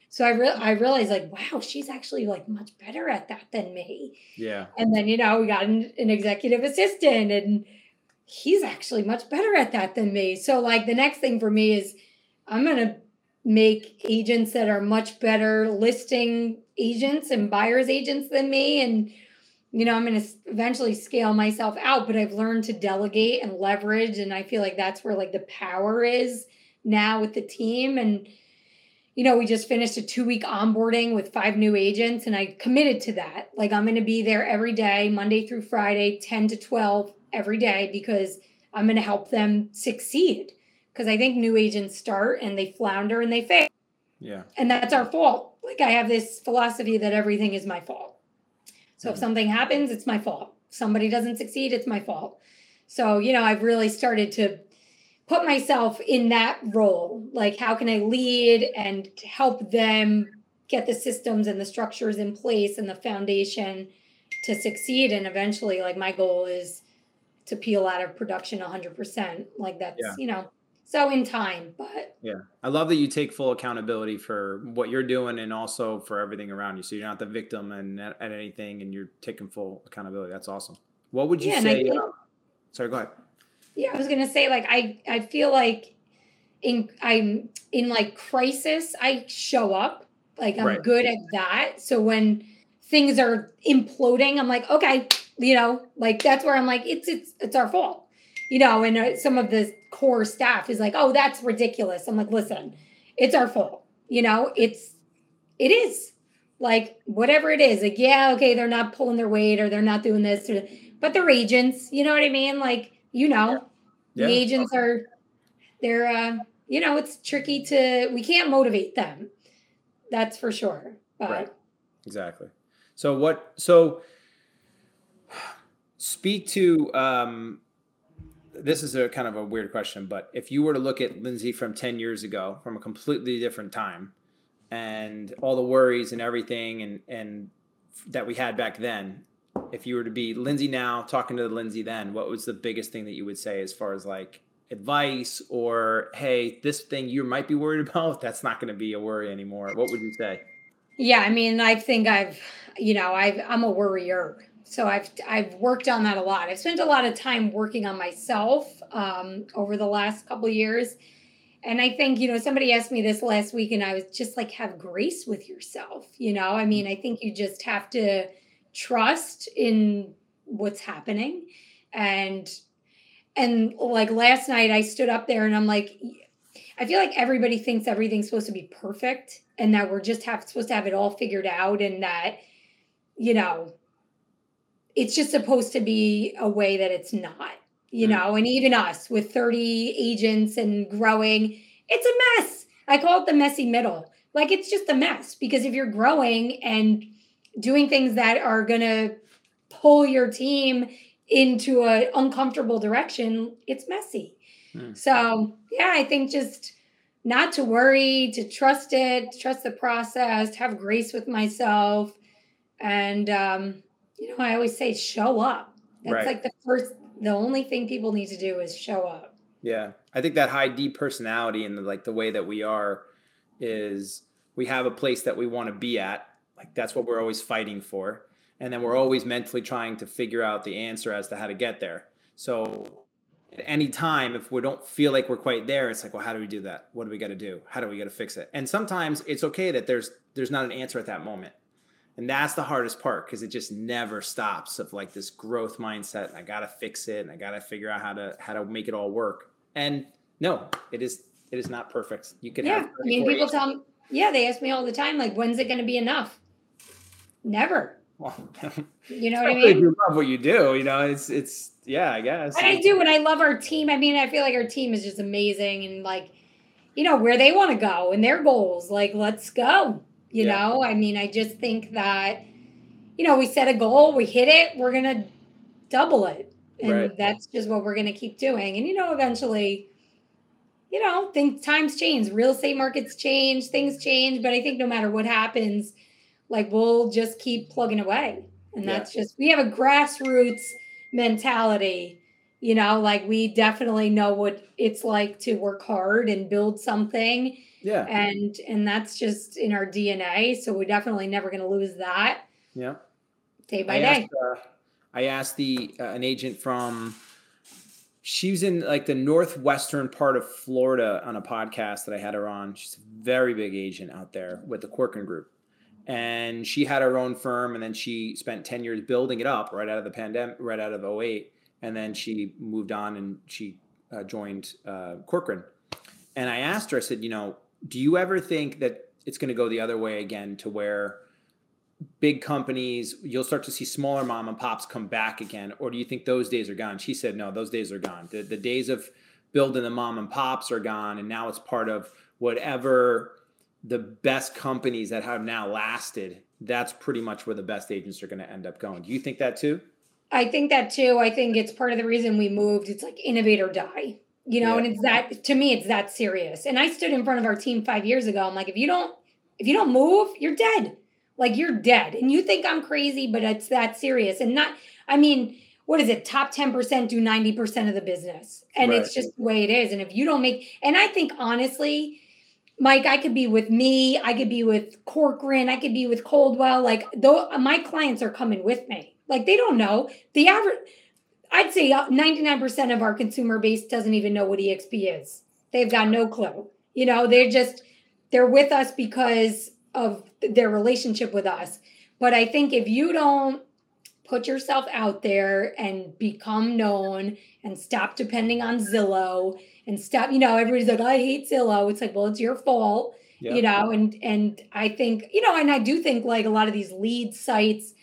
So I re- I realized like, wow, she's actually like much better at that than me. Yeah. And then you know we got an, an executive assistant, and he's actually much better at that than me. So like the next thing for me is I'm gonna make agents that are much better listing agents and buyers agents than me, and you know, I'm going to eventually scale myself out, but I've learned to delegate and leverage. And I feel like that's where like the power is now with the team. And, you know, we just finished a two week onboarding with five new agents and I committed to that. Like I'm going to be there every day, Monday through Friday, 10 to 12 every day, because I'm going to help them succeed. Because I think new agents start and they flounder and they fail. Yeah. And that's our fault. Like I have this philosophy that everything is my fault so if mm-hmm. something happens, it's my fault. somebody doesn't succeed, it's my fault. So, you know, I've really started to put myself in that role. Like, how can I lead and help them get the systems and the structures in place and the foundation to succeed? And eventually, like, my goal is to peel out of production 100%. Like, that's, yeah. you know, so in time but yeah. I love that you take full accountability for what you're doing and also for everything around you. So you're not the victim and at, at anything and you're taking full accountability. That's awesome. What would you yeah, say think, uh, sorry go ahead. Yeah i was gonna say like i i feel like in i'm in like crisis i show up. Like i'm right. good at that. So when things are imploding i'm like okay you know like that's where i'm like it's it's it's our fault you know, and uh, some of the core staff is like, oh, that's ridiculous. I'm like, listen, it's our fault. You know, it's, it is like whatever it is. Like, yeah, okay, they're not pulling their weight or they're not doing this, or, but they're agents. You know what I mean? Like, you know, yeah. the agents are, they're, uh, you know, it's tricky to, we can't motivate them. That's for sure. But. Right. Exactly. So what, so speak to, um, this is a kind of a weird question, but if you were to look at Lindsay from 10 years ago, from a completely different time, and all the worries and everything and and that we had back then, if you were to be Lindsay now, talking to the Lindsay then, what was the biggest thing that you would say as far as like advice or hey, this thing you might be worried about, that's not going to be a worry anymore? What would you say? Yeah, I mean, I think I've, you know, I've I'm a worrier. So I've I've worked on that a lot. I've spent a lot of time working on myself um, over the last couple years. And I think, you know, somebody asked me this last week and I was just like have grace with yourself, you know? I mean, I think you just have to trust in what's happening and and like last night I stood up there and I'm like I feel like everybody thinks everything's supposed to be perfect and that we're just have supposed to have it all figured out and that you know it's just supposed to be a way that it's not you mm. know and even us with 30 agents and growing it's a mess i call it the messy middle like it's just a mess because if you're growing and doing things that are going to pull your team into an uncomfortable direction it's messy mm. so yeah i think just not to worry to trust it trust the process have grace with myself and um, you know i always say show up. That's right. like the first the only thing people need to do is show up. Yeah. I think that high d personality and the, like the way that we are is we have a place that we want to be at. Like that's what we're always fighting for. And then we're always mentally trying to figure out the answer as to how to get there. So at any time if we don't feel like we're quite there it's like well how do we do that? What do we got to do? How do we got to fix it? And sometimes it's okay that there's there's not an answer at that moment and that's the hardest part because it just never stops of like this growth mindset i gotta fix it and i gotta figure out how to how to make it all work and no it is it is not perfect you can yeah have i mean people tell me yeah they ask me all the time like when's it going to be enough never well, you know what I mean? You love what you do. You know, it's it's yeah, I guess. And I do, and I love our team. I mean, I feel like our team is just amazing, and like, you know, where they want to go and their goals. Like, let's go. You yeah. know, I mean, I just think that, you know, we set a goal, we hit it, we're gonna double it, and right. that's just what we're gonna keep doing. And you know, eventually, you know, things times change, real estate markets change, things change. But I think no matter what happens like we'll just keep plugging away. And yeah. that's just, we have a grassroots mentality, you know, like we definitely know what it's like to work hard and build something. Yeah. And, and that's just in our DNA. So we're definitely never going to lose that. Yeah. Day by I day. Asked, uh, I asked the, uh, an agent from, she was in like the northwestern part of Florida on a podcast that I had her on. She's a very big agent out there with the Corcoran Group and she had her own firm and then she spent 10 years building it up right out of the pandemic right out of 08 and then she moved on and she uh, joined uh, corcoran and i asked her i said you know do you ever think that it's going to go the other way again to where big companies you'll start to see smaller mom and pops come back again or do you think those days are gone she said no those days are gone the, the days of building the mom and pops are gone and now it's part of whatever the best companies that have now lasted, that's pretty much where the best agents are going to end up going. Do you think that too? I think that too. I think it's part of the reason we moved. It's like innovate or die, you know, yeah. and it's that to me, it's that serious. And I stood in front of our team five years ago. I'm like, if you don't, if you don't move, you're dead. Like you're dead. And you think I'm crazy, but it's that serious. And not, I mean, what is it? Top 10% do 90% of the business. And right. it's just the way it is. And if you don't make, and I think honestly, Mike, I could be with me, I could be with Corcoran, I could be with Coldwell. Like, though my clients are coming with me. Like, they don't know. The average, I'd say uh, 99% of our consumer base doesn't even know what EXP is. They've got no clue. You know, they're just, they're with us because of their relationship with us. But I think if you don't put yourself out there and become known and stop depending on Zillow and stop, you know, everybody's like, I hate Zillow. It's like, well, it's your fault, yep. you know, and and I think, you know, and I do think like a lot of these lead sites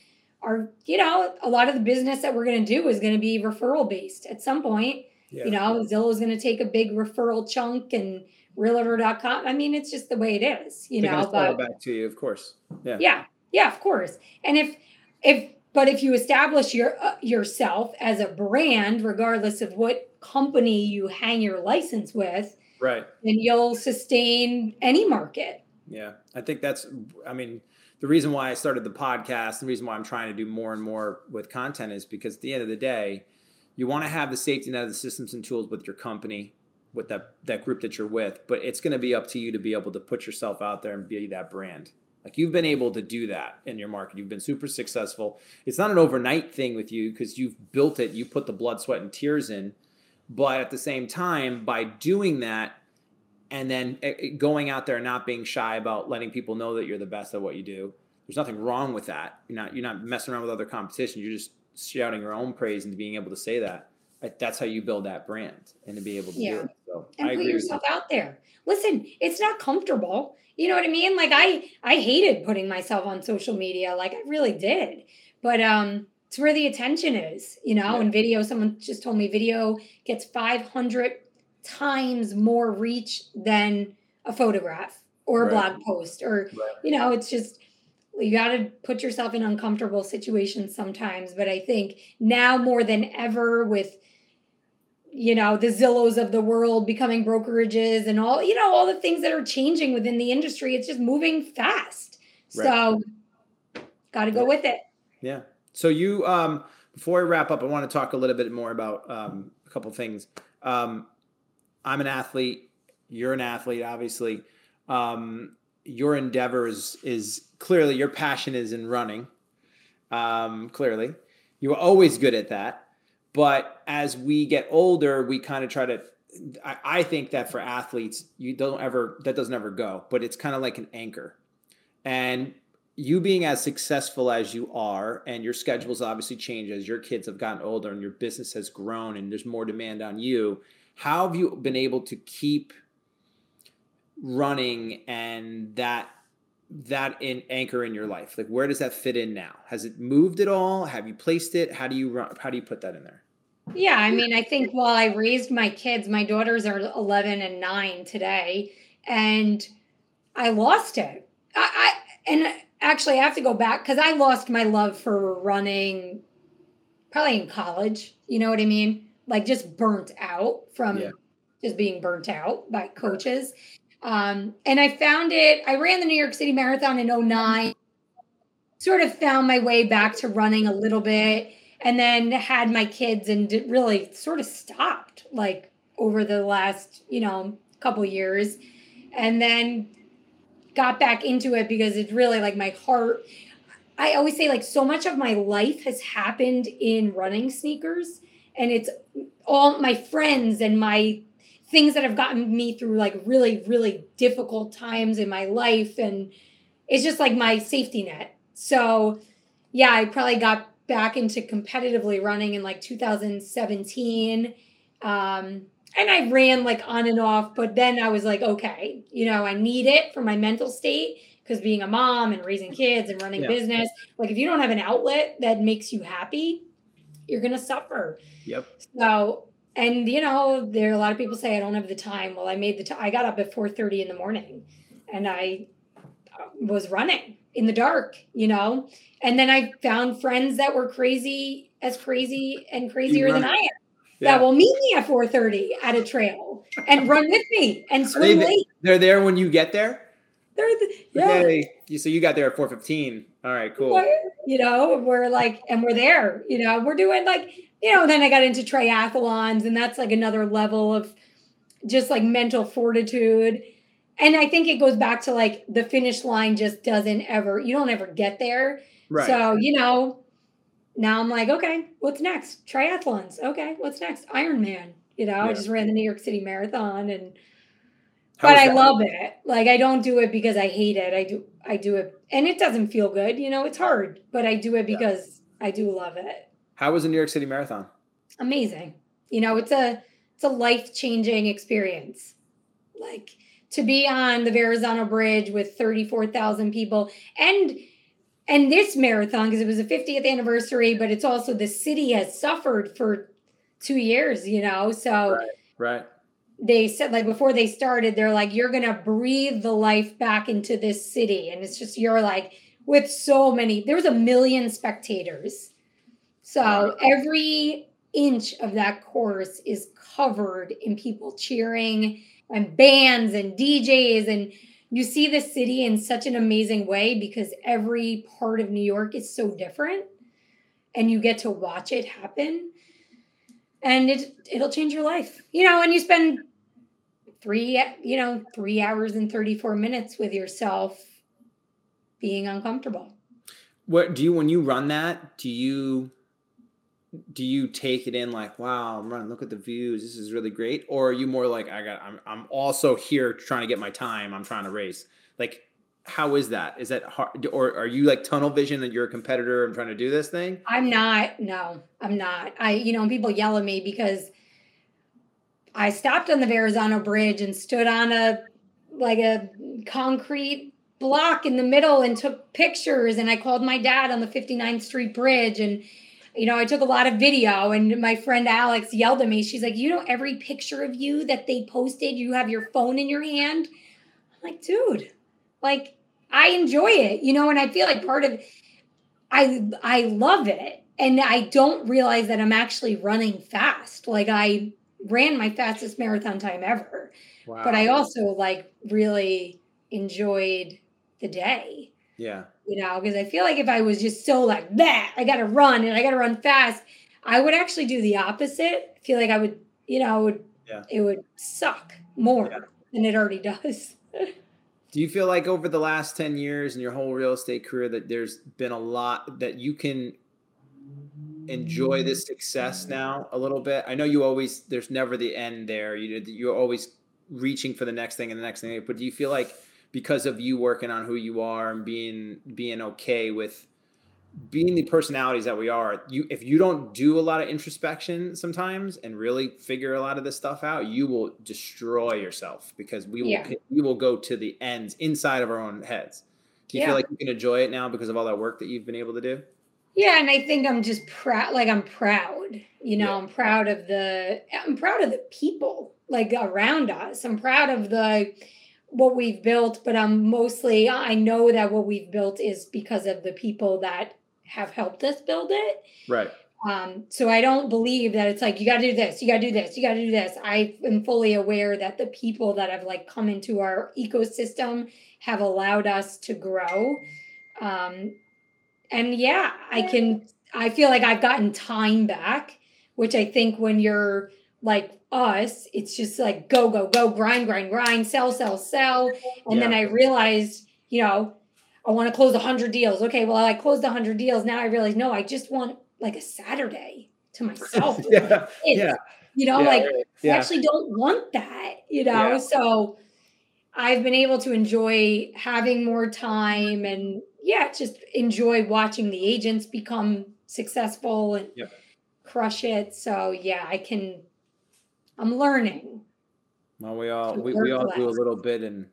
are, you know, a lot of the business that we're gonna do is gonna be referral based at some point. Yeah. You know, Zillow is gonna take a big referral chunk and realtor.com. I mean, it's just the way it is, you They're know. But back to you, of course. Yeah. Yeah. Yeah, of course. And if if but if you establish your uh, yourself as a brand, regardless of what company you hang your license with, right, then you'll sustain any market. Yeah, I think that's. I mean, the reason why I started the podcast, the reason why I'm trying to do more and more with content is because at the end of the day, you want to have the safety net of the systems and tools with your company, with that that group that you're with. But it's going to be up to you to be able to put yourself out there and be that brand. Like you've been able to do that in your market. You've been super successful. It's not an overnight thing with you because you've built it. You put the blood, sweat, and tears in. But at the same time, by doing that, and then going out there and not being shy about letting people know that you're the best at what you do. There's nothing wrong with that. You're not you're not messing around with other competition. You're just shouting your own praise and being able to say that. That's how you build that brand and to be able to yeah. do it. So and I put yourself out there. Listen, it's not comfortable. You know what I mean? Like I I hated putting myself on social media. Like I really did. But um it's where the attention is, you know, yeah. and video, someone just told me video gets 500 times more reach than a photograph or a right. blog post or right. you know it's just you got to put yourself in uncomfortable situations sometimes but i think now more than ever with you know the zillows of the world becoming brokerages and all you know all the things that are changing within the industry it's just moving fast right. so got to go with it yeah so you um before i wrap up i want to talk a little bit more about um, a couple things um, I'm an athlete. You're an athlete, obviously. Um, your endeavor is, is clearly your passion is in running. Um, clearly, you were always good at that. But as we get older, we kind of try to. I, I think that for athletes, you don't ever that doesn't ever go, but it's kind of like an anchor. And you being as successful as you are, and your schedules obviously change as your kids have gotten older and your business has grown and there's more demand on you how have you been able to keep running and that that in anchor in your life? Like where does that fit in now? Has it moved at all? Have you placed it? How do you run, how do you put that in there? Yeah, I mean, I think while I raised my kids, my daughters are 11 and 9 today, and I lost it. I, I and actually I have to go back cuz I lost my love for running probably in college, you know what I mean? like just burnt out from yeah. just being burnt out by coaches. Um, and I found it, I ran the New York City Marathon in 09, sort of found my way back to running a little bit, and then had my kids and really sort of stopped like over the last, you know, couple years. And then got back into it because it's really like my heart. I always say like so much of my life has happened in running sneakers and it's all my friends and my things that have gotten me through like really really difficult times in my life and it's just like my safety net so yeah i probably got back into competitively running in like 2017 um, and i ran like on and off but then i was like okay you know i need it for my mental state because being a mom and raising kids and running yeah. business like if you don't have an outlet that makes you happy you're gonna suffer Yep. So, and you know, there are a lot of people say I don't have the time. Well, I made the time. I got up at 4:30 in the morning, and I uh, was running in the dark, you know. And then I found friends that were crazy, as crazy and crazier than I am. Yeah. That will meet me at 4:30 at a trail and run with me and swim they, late. They're there when you get there. They're the, yeah. So you got there at 4:15. All right, cool. You know, we're like, and we're there. You know, we're doing like you know, then I got into triathlons, and that's like another level of just like mental fortitude. And I think it goes back to like the finish line just doesn't ever, you don't ever get there. Right. So, you know, now I'm like, okay, what's next? Triathlons. Okay, what's next? Ironman. You know, yeah. I just ran the New York City Marathon and How but I love it. Like I don't do it because I hate it. I do I do it and it doesn't feel good, you know, it's hard, but I do it because yeah. I do love it. How was the New York City Marathon? Amazing. You know, it's a it's a life-changing experience. Like to be on the Verrazano Bridge with 34,000 people and and this marathon because it was the 50th anniversary, but it's also the city has suffered for 2 years, you know. So Right. right. They said like before they started they're like you're to breathe the life back into this city. And it's just you're like with so many there was a million spectators. So every inch of that course is covered in people cheering and bands and DJs and you see the city in such an amazing way because every part of New York is so different and you get to watch it happen and it it'll change your life. You know, and you spend 3 you know, 3 hours and 34 minutes with yourself being uncomfortable. What do you when you run that, do you do you take it in like, wow, I'm running, look at the views, this is really great? Or are you more like, I got, I'm, I'm also here trying to get my time, I'm trying to race? Like, how is that? Is that hard? Or are you like tunnel vision that you're a competitor and trying to do this thing? I'm not, no, I'm not. I, you know, people yell at me because I stopped on the Verrazano Bridge and stood on a, like a concrete block in the middle and took pictures and I called my dad on the 59th Street Bridge and you know, I took a lot of video and my friend Alex yelled at me. She's like, You know, every picture of you that they posted, you have your phone in your hand. I'm like, dude, like I enjoy it, you know, and I feel like part of I I love it. And I don't realize that I'm actually running fast. Like I ran my fastest marathon time ever. Wow. But I also like really enjoyed the day. Yeah you know, because I feel like if I was just so like that, I got to run and I got to run fast, I would actually do the opposite. I feel like I would, you know, would yeah. it would suck more yeah. than it already does. do you feel like over the last 10 years in your whole real estate career that there's been a lot that you can enjoy this success now a little bit? I know you always there's never the end there. You you're always reaching for the next thing and the next thing, but do you feel like because of you working on who you are and being being okay with being the personalities that we are you if you don't do a lot of introspection sometimes and really figure a lot of this stuff out you will destroy yourself because we will yeah. we will go to the ends inside of our own heads do you yeah. feel like you can enjoy it now because of all that work that you've been able to do yeah and i think i'm just proud like i'm proud you know yeah. i'm proud of the i'm proud of the people like around us i'm proud of the what we've built, but I'm mostly I know that what we've built is because of the people that have helped us build it. Right. Um, so I don't believe that it's like you got to do this, you got to do this, you got to do this. I am fully aware that the people that have like come into our ecosystem have allowed us to grow. Um, and yeah, I can. I feel like I've gotten time back, which I think when you're like us, it's just like go, go, go, grind, grind, grind, sell, sell, sell. And yeah. then I realized, you know, I want to close 100 deals. Okay, well, I closed 100 deals. Now I realize, no, I just want like a Saturday to myself. yeah. yeah. You know, yeah, like yeah. I actually don't want that, you know? Yeah. So I've been able to enjoy having more time and yeah, just enjoy watching the agents become successful and crush it. So yeah, I can I'm learning. Well, we all we, we all do a little bit and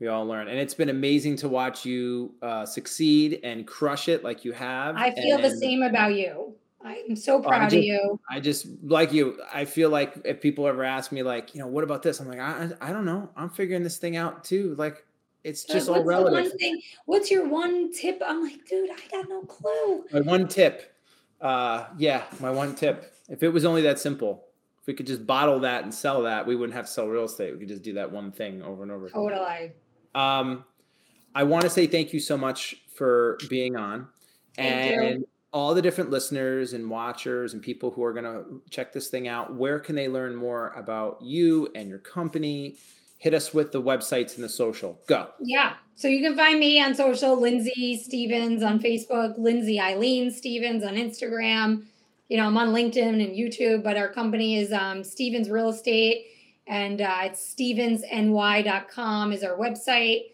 we all learn. And it's been amazing to watch you uh, succeed and crush it like you have. I feel and, the same about you. I'm so proud just, of you. I just like you. I feel like if people ever ask me, like, you know, what about this? I'm like, I, I don't know. I'm figuring this thing out too. Like, it's just all relative. Thing, what's your one tip? I'm like, dude, I got no clue. My one tip. Uh, yeah, my one tip. If it was only that simple, if we could just bottle that and sell that, we wouldn't have to sell real estate. We could just do that one thing over and over. Totally. Um, I want to say thank you so much for being on, thank and you. all the different listeners and watchers and people who are going to check this thing out. Where can they learn more about you and your company? Hit us with the websites and the social. Go. Yeah. So you can find me on social, Lindsay Stevens on Facebook, Lindsay Eileen Stevens on Instagram you know, I'm on LinkedIn and YouTube, but our company is um, Stevens Real Estate, and uh, it's stevensny.com is our website.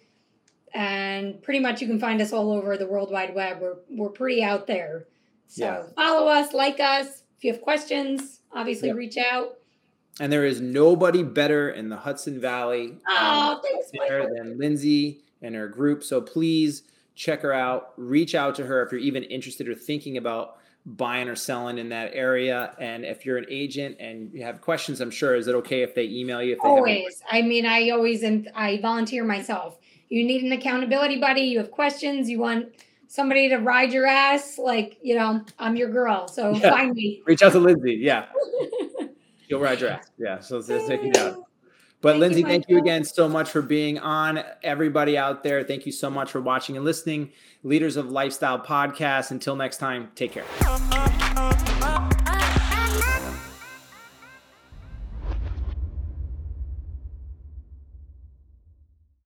And pretty much you can find us all over the World Wide Web. We're, we're pretty out there. So yeah. follow us, like us. If you have questions, obviously yep. reach out. And there is nobody better in the Hudson Valley oh, um, thanks, than Lindsay and her group. So please check her out. Reach out to her if you're even interested or thinking about buying or selling in that area. And if you're an agent and you have questions, I'm sure is it okay if they email you? If they always. I mean, I always and I volunteer myself. You need an accountability buddy. You have questions. You want somebody to ride your ass. Like you know, I'm your girl. So yeah. find me. Reach out to Lindsay. Yeah, she'll ride your ass. Yeah, so let's take you down. But thank Lindsay, you, thank you again so much for being on. Everybody out there, thank you so much for watching and listening. Leaders of Lifestyle Podcast. Until next time, take care.